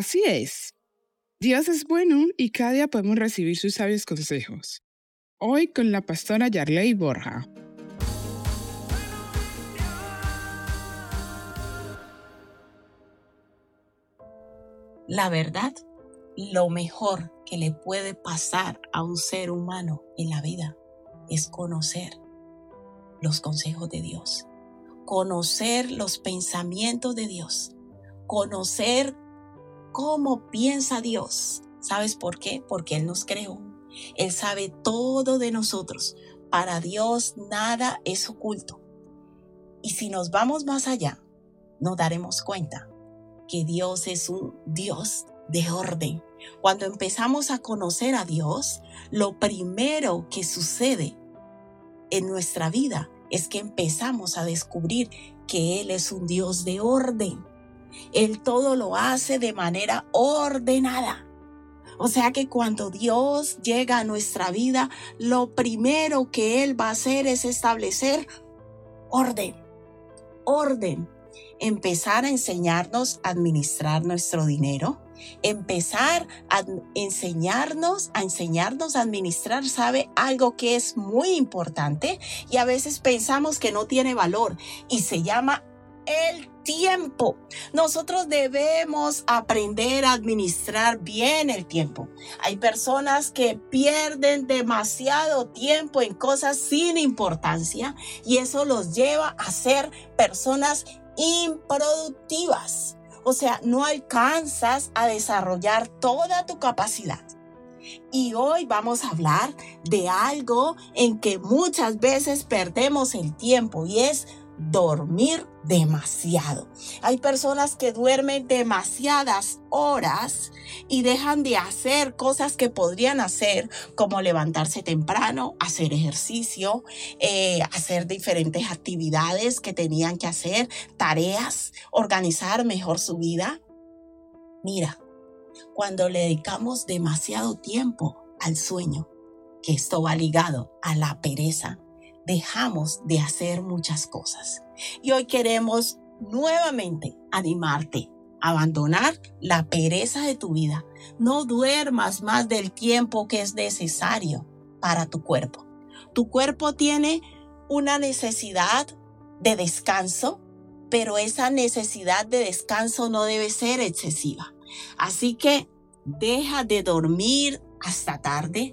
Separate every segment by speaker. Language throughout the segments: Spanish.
Speaker 1: Así es. Dios es bueno y cada día podemos recibir sus sabios consejos. Hoy con la pastora Yarley Borja.
Speaker 2: La verdad, lo mejor que le puede pasar a un ser humano en la vida es conocer los consejos de Dios, conocer los pensamientos de Dios, conocer cómo piensa Dios. ¿Sabes por qué? Porque Él nos creó. Él sabe todo de nosotros. Para Dios nada es oculto. Y si nos vamos más allá, nos daremos cuenta que Dios es un Dios de orden. Cuando empezamos a conocer a Dios, lo primero que sucede en nuestra vida es que empezamos a descubrir que Él es un Dios de orden. Él todo lo hace de manera ordenada. O sea que cuando Dios llega a nuestra vida, lo primero que Él va a hacer es establecer orden. Orden empezar a enseñarnos a administrar nuestro dinero, empezar a enseñarnos, a enseñarnos a administrar, sabe algo que es muy importante y a veces pensamos que no tiene valor y se llama el tiempo. Nosotros debemos aprender a administrar bien el tiempo. Hay personas que pierden demasiado tiempo en cosas sin importancia y eso los lleva a ser personas improductivas. O sea, no alcanzas a desarrollar toda tu capacidad. Y hoy vamos a hablar de algo en que muchas veces perdemos el tiempo y es dormir demasiado. Hay personas que duermen demasiadas horas y dejan de hacer cosas que podrían hacer, como levantarse temprano, hacer ejercicio, eh, hacer diferentes actividades que tenían que hacer, tareas, organizar mejor su vida. Mira, cuando le dedicamos demasiado tiempo al sueño, que esto va ligado a la pereza, dejamos de hacer muchas cosas. Y hoy queremos nuevamente animarte a abandonar la pereza de tu vida. No duermas más del tiempo que es necesario para tu cuerpo. Tu cuerpo tiene una necesidad de descanso, pero esa necesidad de descanso no debe ser excesiva. Así que deja de dormir hasta tarde.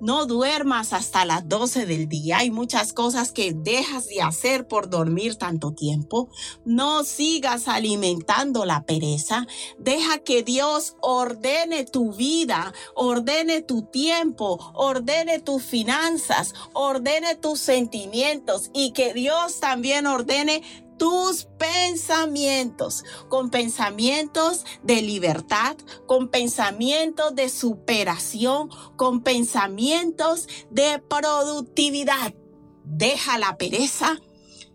Speaker 2: No duermas hasta las 12 del día. Hay muchas cosas que dejas de hacer por dormir tanto tiempo. No sigas alimentando la pereza. Deja que Dios ordene tu vida, ordene tu tiempo, ordene tus finanzas, ordene tus sentimientos y que Dios también ordene tus pensamientos, con pensamientos de libertad, con pensamientos de superación, con pensamientos de productividad. Deja la pereza.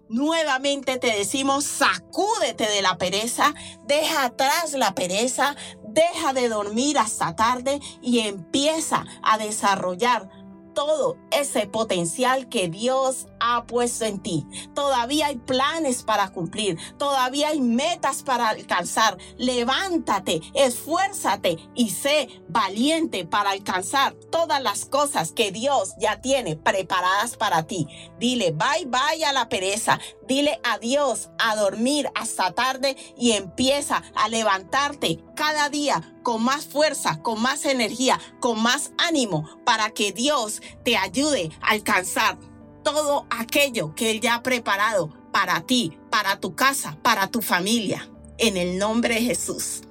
Speaker 2: Nuevamente te decimos, sacúdete de la pereza, deja atrás la pereza, deja de dormir hasta tarde y empieza a desarrollar todo ese potencial que Dios ha puesto en ti. Todavía hay planes para cumplir, todavía hay metas para alcanzar. Levántate, esfuérzate y sé valiente para alcanzar todas las cosas que Dios ya tiene preparadas para ti. Dile bye bye a la pereza, dile adiós a dormir hasta tarde y empieza a levantarte cada día con más fuerza, con más energía, con más ánimo para que Dios te ayude a alcanzar todo aquello que Él ya ha preparado para ti, para tu casa, para tu familia. En el nombre de Jesús.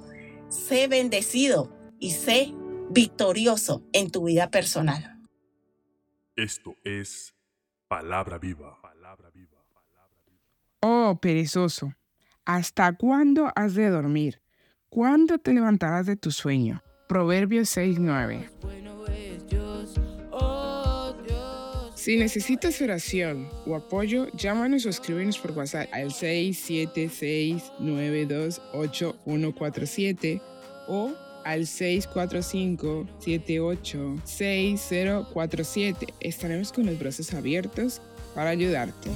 Speaker 2: Sé bendecido y sé victorioso en tu vida personal.
Speaker 3: Esto es palabra viva.
Speaker 1: Oh, perezoso, ¿hasta cuándo has de dormir? ¿Cuándo te levantarás de tu sueño? Proverbios 6:9. Si necesitas oración o apoyo, llámanos o escríbenos por WhatsApp al 676-928-147 o al 645-786047. Estaremos con los brazos abiertos para ayudarte.